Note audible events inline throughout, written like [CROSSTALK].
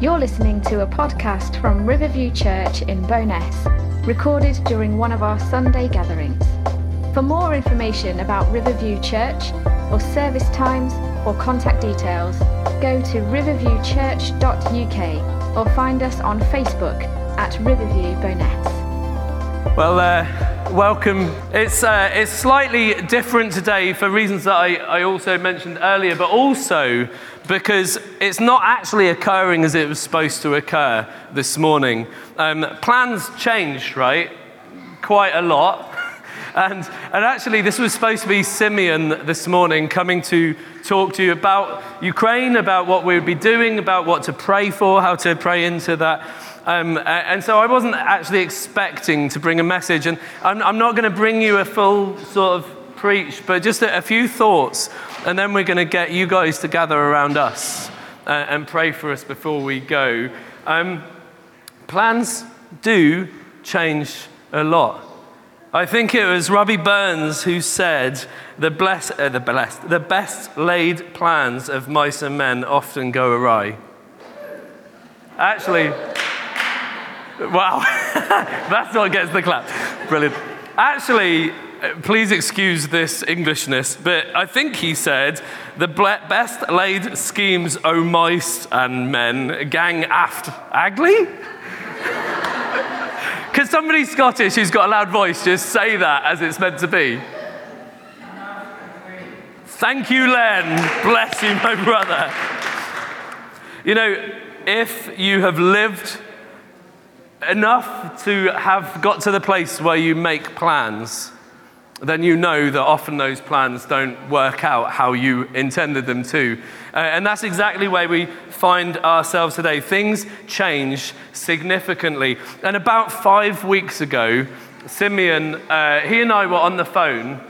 You're listening to a podcast from Riverview Church in Bowness, recorded during one of our Sunday gatherings. For more information about Riverview Church, or service times, or contact details, go to riverviewchurch.uk or find us on Facebook at Riverview Bowness. Well, uh, welcome. It's, uh, it's slightly different today for reasons that I, I also mentioned earlier, but also because it's not actually occurring as it was supposed to occur this morning. Um, plans changed, right? Quite a lot. [LAUGHS] And, and actually, this was supposed to be Simeon this morning coming to talk to you about Ukraine, about what we would be doing, about what to pray for, how to pray into that. Um, and so I wasn't actually expecting to bring a message. And I'm, I'm not going to bring you a full sort of preach, but just a, a few thoughts. And then we're going to get you guys to gather around us uh, and pray for us before we go. Um, plans do change a lot. I think it was Robbie Burns who said, the, bless, uh, the, blessed, the best laid plans of mice and men often go awry. Actually, wow, [LAUGHS] that's what gets the clap. Brilliant. Actually, please excuse this Englishness, but I think he said, the best laid schemes o' mice and men gang aft Agley? [LAUGHS] Could somebody Scottish who's got a loud voice just say that as it's meant to be? Thank you, Len. Bless you, my brother. You know, if you have lived enough to have got to the place where you make plans, then you know that often those plans don't work out how you intended them to. Uh, and that's exactly where we find ourselves today. Things change significantly. And about five weeks ago, Simeon, uh, he and I were on the phone,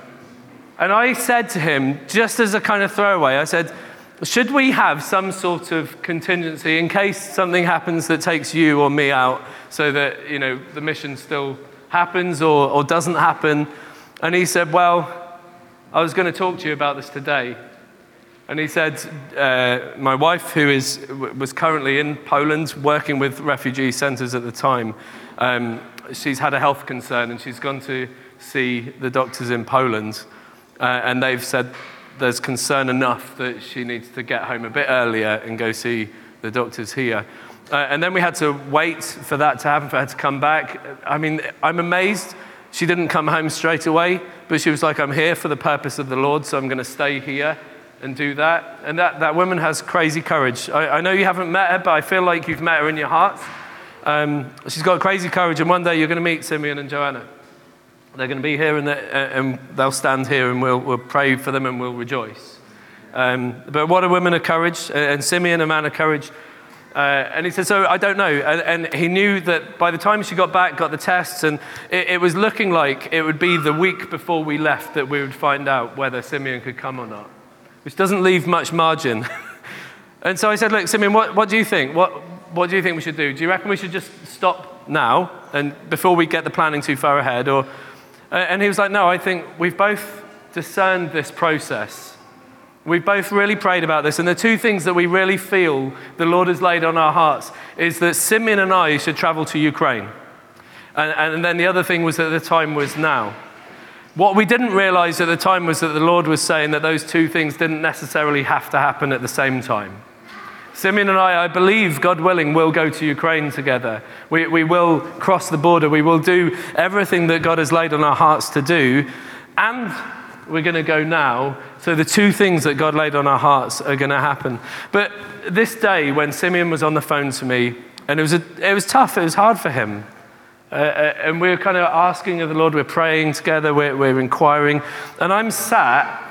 and I said to him, just as a kind of throwaway, I said, should we have some sort of contingency in case something happens that takes you or me out so that, you know, the mission still happens or, or doesn't happen? And he said, Well, I was going to talk to you about this today. And he said, uh, My wife, who is, was currently in Poland working with refugee centers at the time, um, she's had a health concern and she's gone to see the doctors in Poland. Uh, and they've said there's concern enough that she needs to get home a bit earlier and go see the doctors here. Uh, and then we had to wait for that to happen, for her to come back. I mean, I'm amazed she didn't come home straight away, but she was like, I'm here for the purpose of the Lord, so I'm going to stay here and do that. And that, that woman has crazy courage. I, I know you haven't met her, but I feel like you've met her in your heart. Um, she's got crazy courage, and one day you're going to meet Simeon and Joanna. They're going to be here, and, and they'll stand here, and we'll, we'll pray for them, and we'll rejoice. Um, but what a woman of courage, and Simeon, a man of courage. Uh, and he said, So I don't know. And, and, he knew that by the time she got back, got the tests, and it, it, was looking like it would be the week before we left that we would find out whether Simeon could come or not, which doesn't leave much margin. [LAUGHS] and so I said, Look, Simeon, what, what do you think? What, what do you think we should do? Do you reckon we should just stop now and before we get the planning too far ahead? Or, uh, and he was like, No, I think we've both discerned this process We've both really prayed about this, and the two things that we really feel the Lord has laid on our hearts is that Simeon and I should travel to Ukraine. And, and then the other thing was that the time was now. What we didn't realize at the time was that the Lord was saying that those two things didn't necessarily have to happen at the same time. Simeon and I, I believe, God willing, will go to Ukraine together. We, we will cross the border. We will do everything that God has laid on our hearts to do. And we're going to go now. So the two things that God laid on our hearts are going to happen. But this day, when Simeon was on the phone to me, and it was, a, it was tough, it was hard for him. Uh, uh, and we are kind of asking of the Lord, we're praying together, we're, we're inquiring. And I'm sat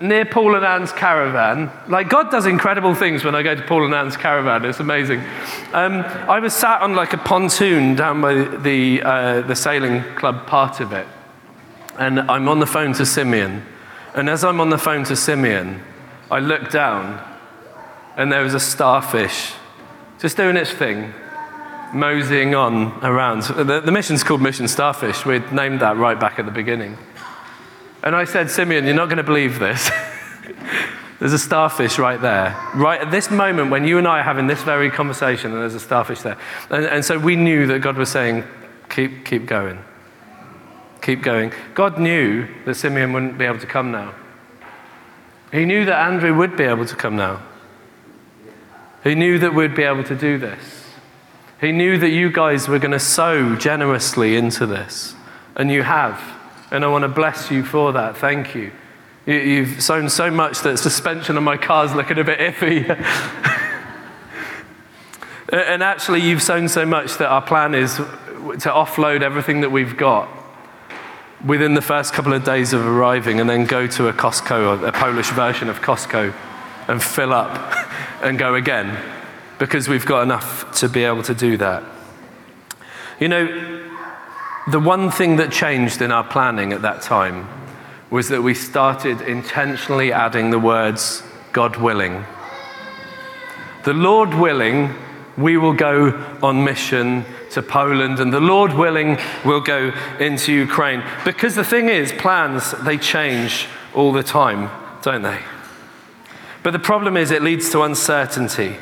near Paul and Anne's caravan. Like, God does incredible things when I go to Paul and Anne's caravan. It's amazing. Um, I was sat on like a pontoon down by the, uh, the sailing club part of it and I'm on the phone to Simeon. And as I'm on the phone to Simeon, I look down, and there was a starfish just doing its thing, moseying on around. The, the mission's called Mission Starfish. We'd named that right back at the beginning. And I said, Simeon, you're not going to believe this. [LAUGHS] There's a starfish right there. Right at this moment, when you and I are having this very conversation, and there's a starfish there. And, and so we knew that God was saying, keep, keep going. Keep going. God knew that Simeon wouldn't be able to come now. He knew that Andrew would be able to come now. He knew that we'd be able to do this. He knew that you guys were going to sow generously into this. And you have. And I want to bless you for that. Thank you. you have sown so much that suspension on my car's looking a bit iffy. [LAUGHS] and actually, you've sown so much that our plan is to offload everything that we've got within the first couple of days of arriving and then go to a Costco, a Polish version of Costco, and fill up [LAUGHS] and go again because we've got enough to be able to do that. You know, the one thing that changed in our planning at that time was that we started intentionally adding the words, God willing. The Lord willing, we will go on mission to Poland, and the Lord willing, we'll go into Ukraine. Because the thing is, plans, they change all the time, don't they? But the problem is, it leads to uncertainty.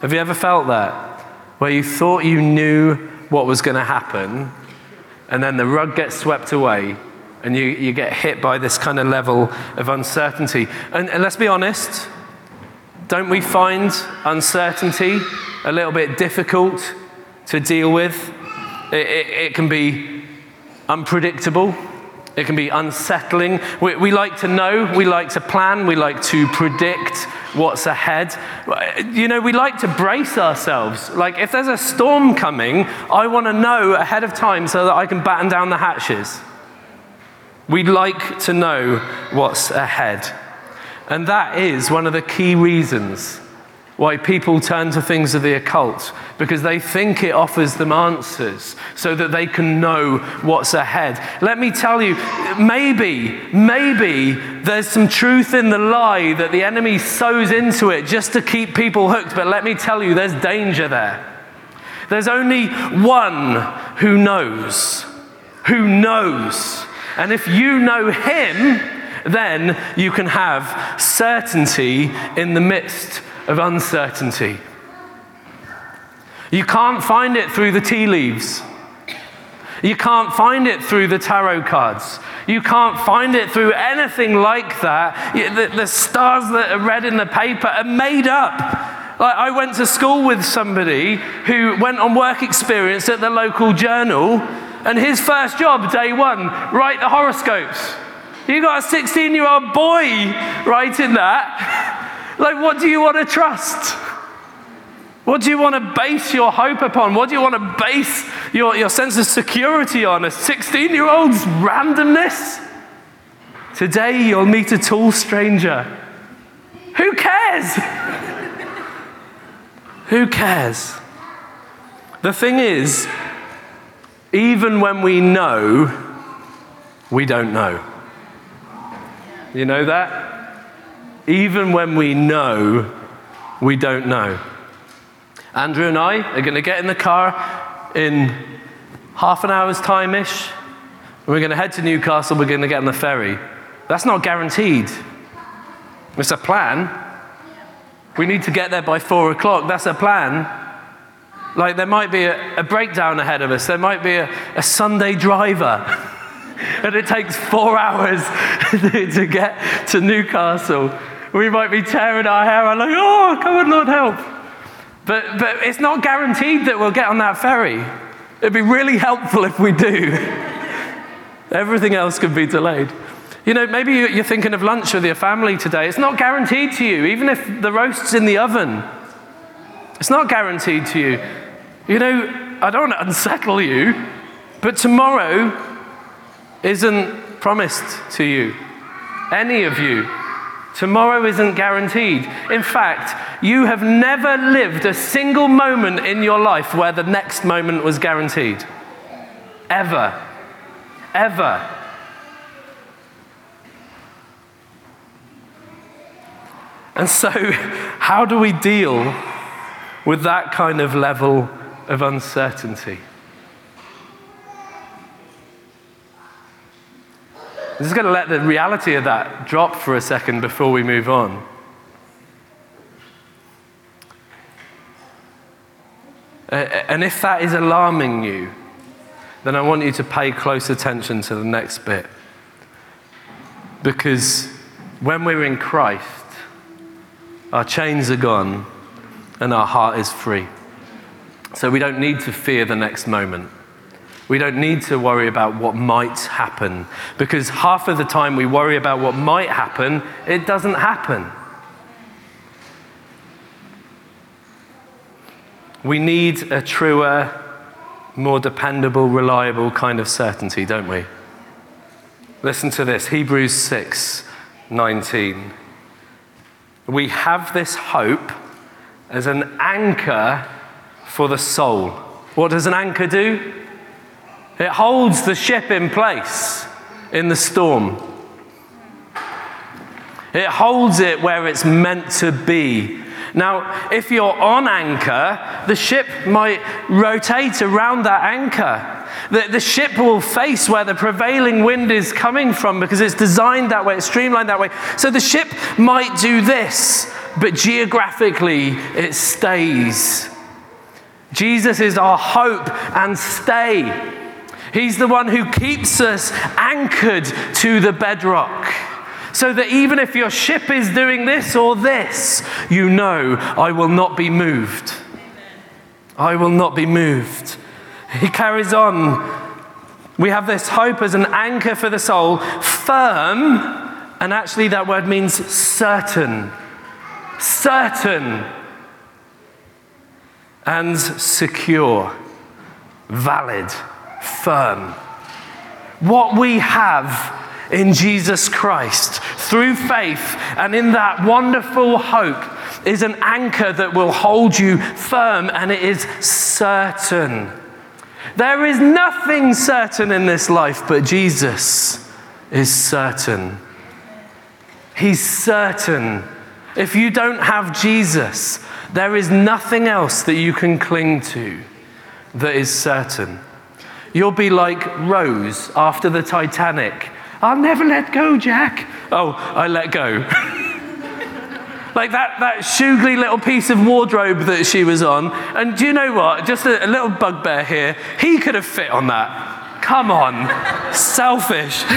Have you ever felt that? Where you thought you knew what was going to happen, and then the rug gets swept away, and you, you get hit by this kind of level of uncertainty. And, and let's be honest, don't we find uncertainty a little bit difficult to deal with? It, it, it can be unpredictable. It can be unsettling. We, we, like to know, we like to plan, we like to predict what's ahead. You know, we like to brace ourselves. Like, if there's a storm coming, I want to know ahead of time so that I can batten down the hatches. We like to know what's ahead. And that is one of the key reasons why people turn to things of the occult, because they think it offers them answers so that they can know what's ahead. Let me tell you, maybe, maybe there's some truth in the lie that the enemy sows into it just to keep people hooked, but let me tell you, there's danger there. There's only one who knows, who knows. And if you know him, then you can have certainty in the midst of uncertainty. You can't find it through the tea leaves. You can't find it through the tarot cards. You can't find it through anything like that. The, the, stars that are read in the paper are made up. Like I went to school with somebody who went on work experience at the local journal, and his first job, day one, write the horoscopes. You got a 16 year old boy writing that. Like, what do you want to trust? What do you want to base your hope upon? What do you want to base your, your sense of security on? A 16 year old's randomness? Today you'll meet a tall stranger. Who cares? Who cares? The thing is, even when we know, we don't know. You know that? even when we know we don't know. Andrew and I are going to get in the car in half an hour's time ish. We're going to head to Newcastle. We're going to get on the ferry. That's not guaranteed. It's a plan. We need to get there by four o'clock. That's a plan. Like there might be a, a breakdown ahead of us, there might be a, a Sunday driver. [LAUGHS] and it takes four hours [LAUGHS] to get to Newcastle we might be tearing our hair out like, oh, come on, Lord, help. But, but it's not guaranteed that we'll get on that ferry. It'd be really helpful if we do. [LAUGHS] Everything else could be delayed. You know, maybe you're thinking of lunch with your family today. It's not guaranteed to you, even if the roast's in the oven. It's not guaranteed to you. You know, I don't want to unsettle you, but tomorrow isn't promised to you, any of you. Tomorrow isn't guaranteed. In fact, you have never lived a single moment in your life where the next moment was guaranteed. Ever. Ever. And so, [LAUGHS] how do we deal with that kind of level of uncertainty? I'm just going to let the reality of that drop for a second before we move on. And if that is alarming you, then I want you to pay close attention to the next bit. Because when we're in Christ, our chains are gone and our heart is free. So we don't need to fear the next moment. We don't need to worry about what might happen because half of the time we worry about what might happen, it doesn't happen. We need a truer, more dependable, reliable kind of certainty, don't we? Listen to this Hebrews 6 19. We have this hope as an anchor for the soul. What does an anchor do? It holds the ship in place in the storm. It holds it where it's meant to be. Now, if you're on anchor, the ship might rotate around that anchor. The, the ship will face where the prevailing wind is coming from because it's designed that way, it's streamlined that way. So the ship might do this, but geographically it stays. Jesus is our hope and stay. He's the one who keeps us anchored to the bedrock. So that even if your ship is doing this or this, you know, I will not be moved. I will not be moved. He carries on. We have this hope as an anchor for the soul, firm, and actually that word means certain. Certain and secure, valid, firm. What we have in Jesus Christ through faith and in that wonderful hope is an anchor that will hold you firm and it is certain. There is nothing certain in this life, but Jesus is certain. He's certain. If you don't have Jesus, there is nothing else that you can cling to that is certain. You'll be like Rose after the Titanic. I'll never let go, Jack. Oh, I let go. [LAUGHS] like that, that shugly little piece of wardrobe that she was on. And do you know what? Just a, a little bugbear here. He could have fit on that. Come on. [LAUGHS] Selfish. [LAUGHS]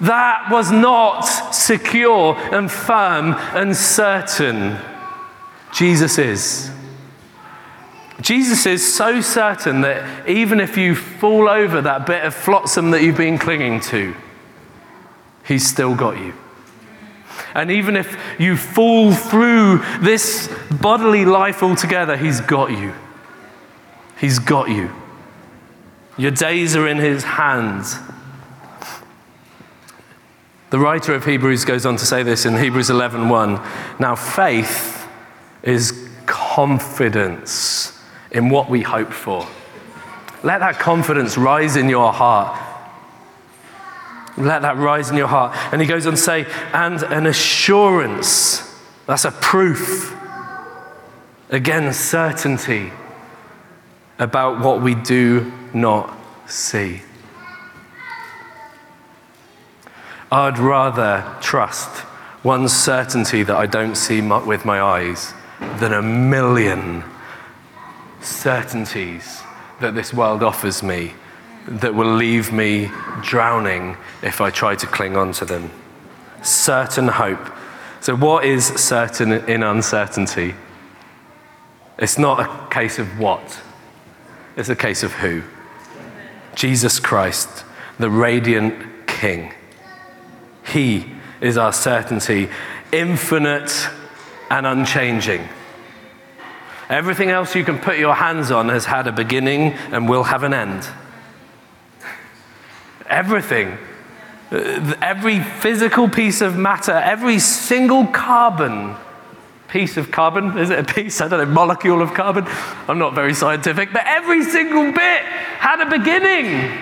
that was not secure and firm and certain. Jesus is. Jesus is so certain that even if you fall over that bit of flotsam that you've been clinging to, He's still got you. And even if you fall through this bodily life altogether, He's got you. He's got you. Your days are in His hands. The writer of Hebrews goes on to say this in Hebrews 11:1. Now faith is confidence in what we hope for. Let that confidence rise in your heart. Let that rise in your heart. And he goes on to say, and an assurance. That's a proof. Again, certainty about what we do not see. I'd rather trust one certainty that I don't see with my eyes than a million certainties that this world offers me that will leave me drowning if I try to cling on to them. Certain hope. So, what is certain in uncertainty? It's not a case of what, it's a case of who. Jesus Christ, the radiant King. He is our certainty, infinite and unchanging. Everything else you can put your hands on has had a beginning and will have an end. Everything. Uh, every physical piece of matter, every single carbon piece of carbon, is it a piece? I don't know, molecule of carbon? I'm not very scientific, but every single bit had a beginning.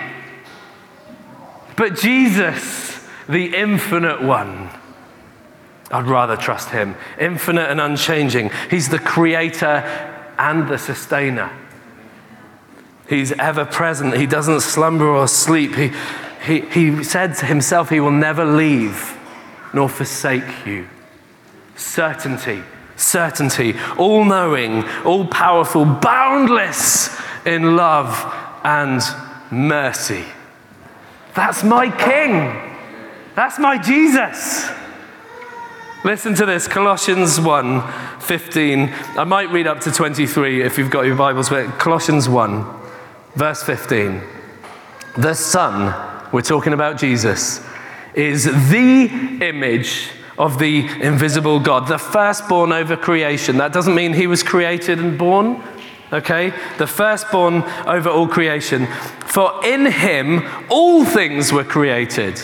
But Jesus, the infinite one, I'd rather trust him. Infinite and unchanging. He's the creator and the sustainer. He's ever present. He doesn't slumber or sleep. He, he, he said to himself, He will never leave nor forsake you. Certainty, certainty, all knowing, all powerful, boundless in love and mercy. That's my King. That's my Jesus. Listen to this Colossians 1 15. I might read up to 23 if you've got your Bibles, but Colossians 1, verse 15. The Son, we're talking about Jesus, is the image of the invisible God, the firstborn over creation. That doesn't mean he was created and born, okay? The firstborn over all creation. For in him all things were created.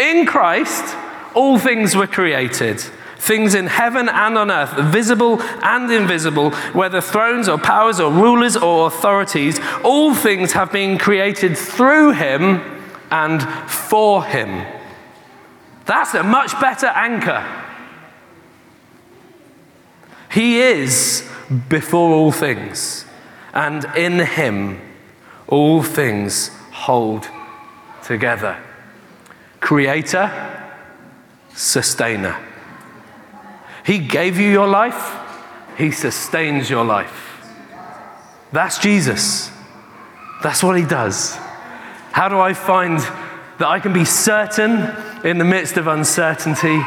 In Christ, all things were created. Things in heaven and on earth, visible and invisible, whether thrones or powers or rulers or authorities, all things have been created through him and for him. That's a much better anchor. He is before all things, and in him all things hold together. Creator, sustainer. He gave you your life, He sustains your life. That's Jesus. That's what He does. How do I find that I can be certain in the midst of uncertainty?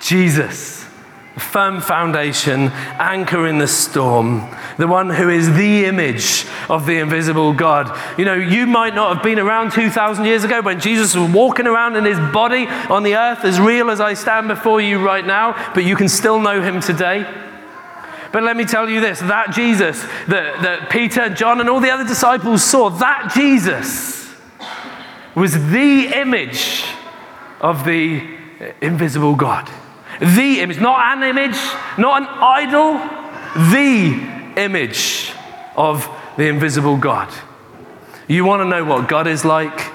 Jesus firm foundation, anchor in the storm, the one who is the image of the invisible God. You know, you might not have been around 2,000 years ago when Jesus was walking around in his body on the earth, as real as I stand before you right now, but you can still know him today. But let me tell you this that Jesus that, that Peter, John, and all the other disciples saw, that Jesus was the image of the invisible God. The image, not an image, not an idol, the image of the invisible God. You want to know what God is like?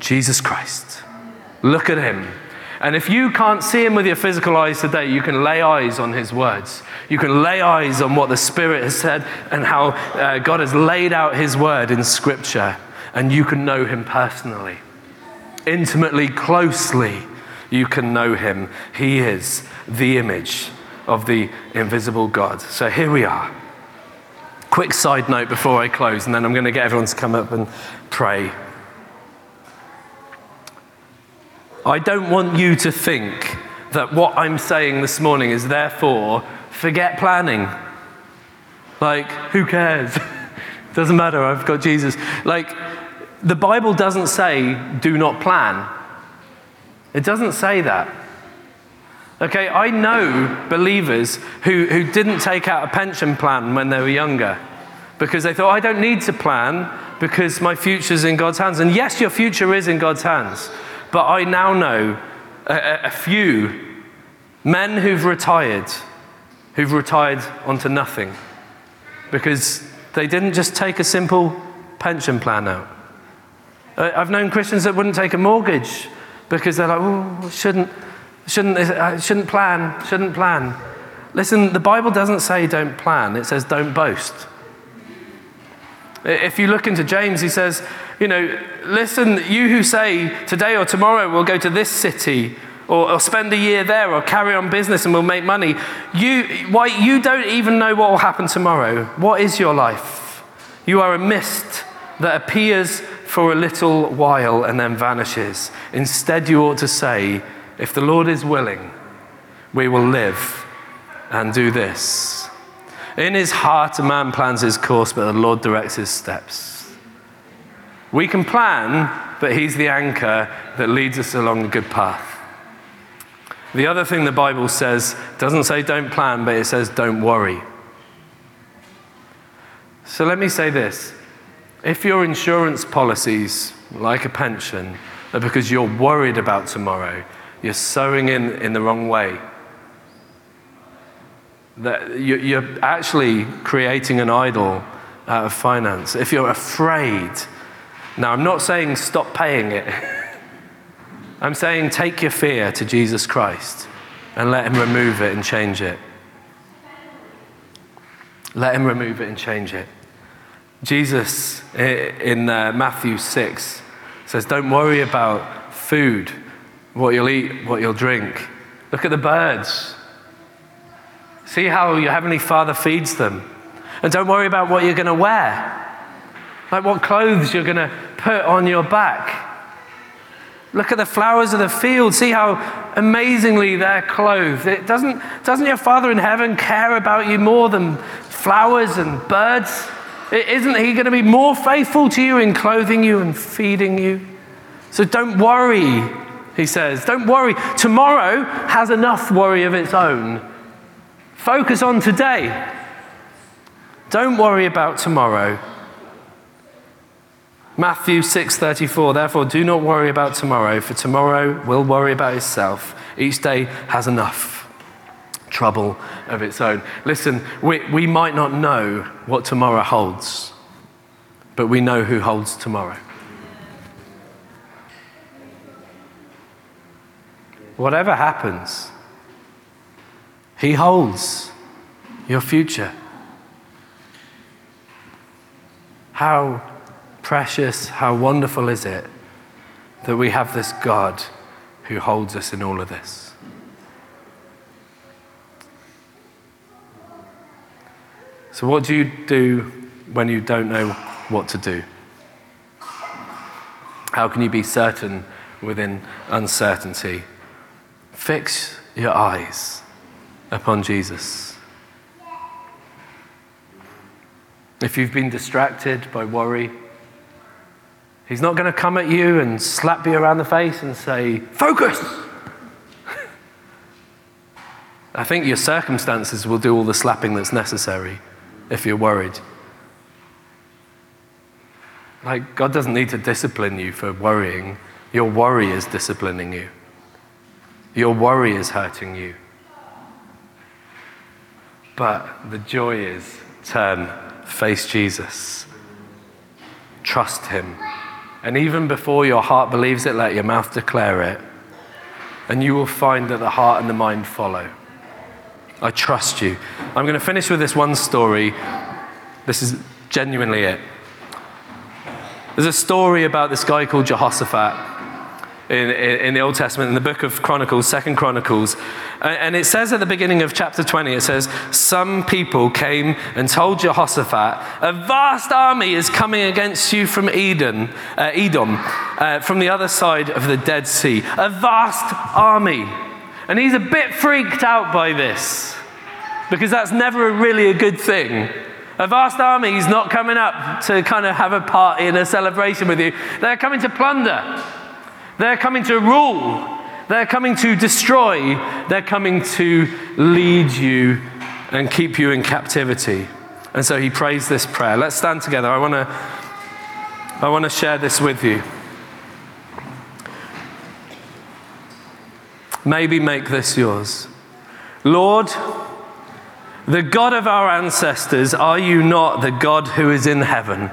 Jesus Christ. Look at him. And if you can't see him with your physical eyes today, you can lay eyes on his words. You can lay eyes on what the Spirit has said and how uh, God has laid out his word in Scripture. And you can know him personally, intimately, closely you can know him. He is the image of the invisible God. So here we are. Quick side note before I close, and then I'm going to get everyone to come up and pray. I don't want you to think that what I'm saying this morning is therefore forget planning. Like, who cares? [LAUGHS] Doesn't matter, I've got Jesus. Like, the Bible doesn't say do not plan. It doesn't say that. Okay, I know believers who, who didn't take out a pension plan when they were younger because they thought, I don't need to plan because my future's in God's hands. And yes, your future is in God's hands. But I now know a, a few men who've retired, who've retired onto nothing because they didn't just take a simple pension plan out. I've known Christians that wouldn't take a mortgage because they're like, oh, shouldn't, shouldn't, uh, shouldn't plan, shouldn't plan. Listen, the Bible doesn't say don't plan, it says don't boast. If you look into James, he says, you know, listen, you who say today or tomorrow we'll go to this city or, or, spend a year there or carry on business and we'll make money, you, why, you don't even know what will happen tomorrow. What is your life? You are a mist that appears for a little while and then vanishes. Instead, you ought to say, if the Lord is willing, we will live and do this. In his heart, a man plans his course, but the Lord directs his steps. We can plan, but he's the anchor that leads us along a good path. The other thing the Bible says doesn't say don't plan, but it says don't worry. So let me say this if your insurance policies, like a pension, are because you're worried about tomorrow, you're sowing in in the wrong way. That you're actually creating an idol out of finance. If you're afraid, now I'm not saying stop paying it. [LAUGHS] I'm saying take your fear to Jesus Christ and let Him remove it and change it. Let Him remove it and change it. Jesus in uh, Matthew 6 says, Don't worry about food, what you'll eat, what you'll drink. Look at the birds. See how your Heavenly Father feeds them. And don't worry about what you're going to wear, like what clothes you're going to put on your back. Look at the flowers of the field. See how amazingly they're clothed. It doesn't, doesn't your Father in heaven care about you more than flowers and birds? Isn't He going to be more faithful to you in clothing you and feeding you? So don't worry, He says. Don't worry. Tomorrow has enough worry of its own. Focus on today. Don't worry about tomorrow. Matthew 6:34 Therefore do not worry about tomorrow for tomorrow will worry about itself each day has enough trouble of its own. Listen we, we might not know what tomorrow holds but we know who holds tomorrow. Whatever happens he holds your future. How precious, how wonderful is it that we have this God who holds us in all of this. So, what do you do when you don't know what to do? How can you be certain within uncertainty? Fix your eyes upon Jesus. If you've been distracted by worry, He's not going to come at you and slap you around the face and say, Focus! [LAUGHS] I think your circumstances will do all the slapping that's necessary if you're worried. Like, God doesn't need to discipline you for worrying. Your worry is disciplining you, your worry is hurting you. But the joy is turn, face Jesus, trust Him. And even before your heart believes it, let your mouth declare it. And you will find that the heart and the mind follow. I trust you. I'm going to finish with this one story. This is genuinely it. There's a story about this guy called Jehoshaphat in, in, in, the Old Testament, in the book of Chronicles, Second Chronicles. And it says at the beginning of chapter 20, it says, Some people came and told Jehoshaphat, A vast army is coming against you from Eden, uh, Edom, uh, from the other side of the Dead Sea. A vast army. And he's a bit freaked out by this, because that's never really a good thing. A vast army is not coming up to kind of have a party and a celebration with you. They're coming to plunder. They're coming to rule. They're coming to destroy. They're coming to lead you and keep you in captivity. And so he prays this prayer. Let's stand together. I want to I want to share this with you. Maybe make this yours. Lord, the God of our ancestors, are you not the God who is in heaven?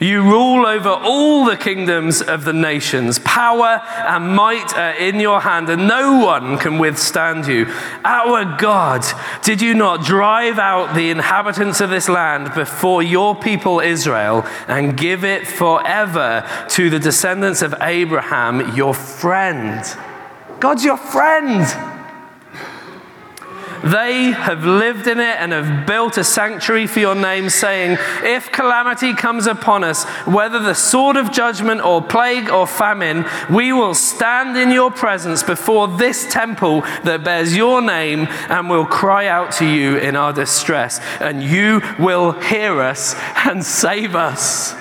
You rule over all the kingdoms of the nations. Power and might are in your hand, and no one can withstand you. Our God, did you not drive out the inhabitants of this land before your people Israel and give it forever to the descendants of Abraham, your friend? God's your friend. They have lived in it and have built a sanctuary for your name, saying, If calamity comes upon us, whether the sword of judgment or plague or famine, we will stand in your presence before this temple that bears your name and will cry out to you in our distress, and you will hear us and save us.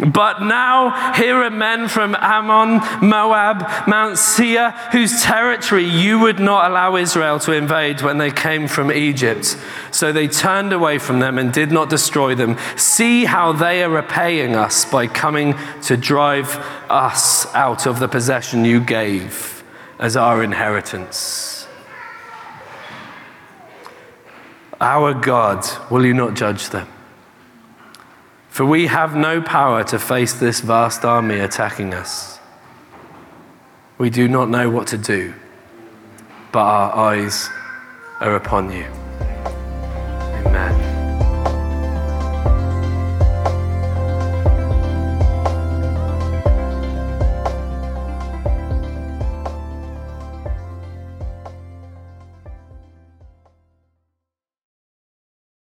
But now here are men from Ammon, Moab, Mount Seir, whose territory you would not allow Israel to invade when they came from Egypt. So they turned away from them and did not destroy them. See how they are repaying us by coming to drive us out of the possession you gave as our inheritance. Our God, will you not judge them? For we have no power to face this vast army attacking us. We do not know what to do, but our eyes are upon you.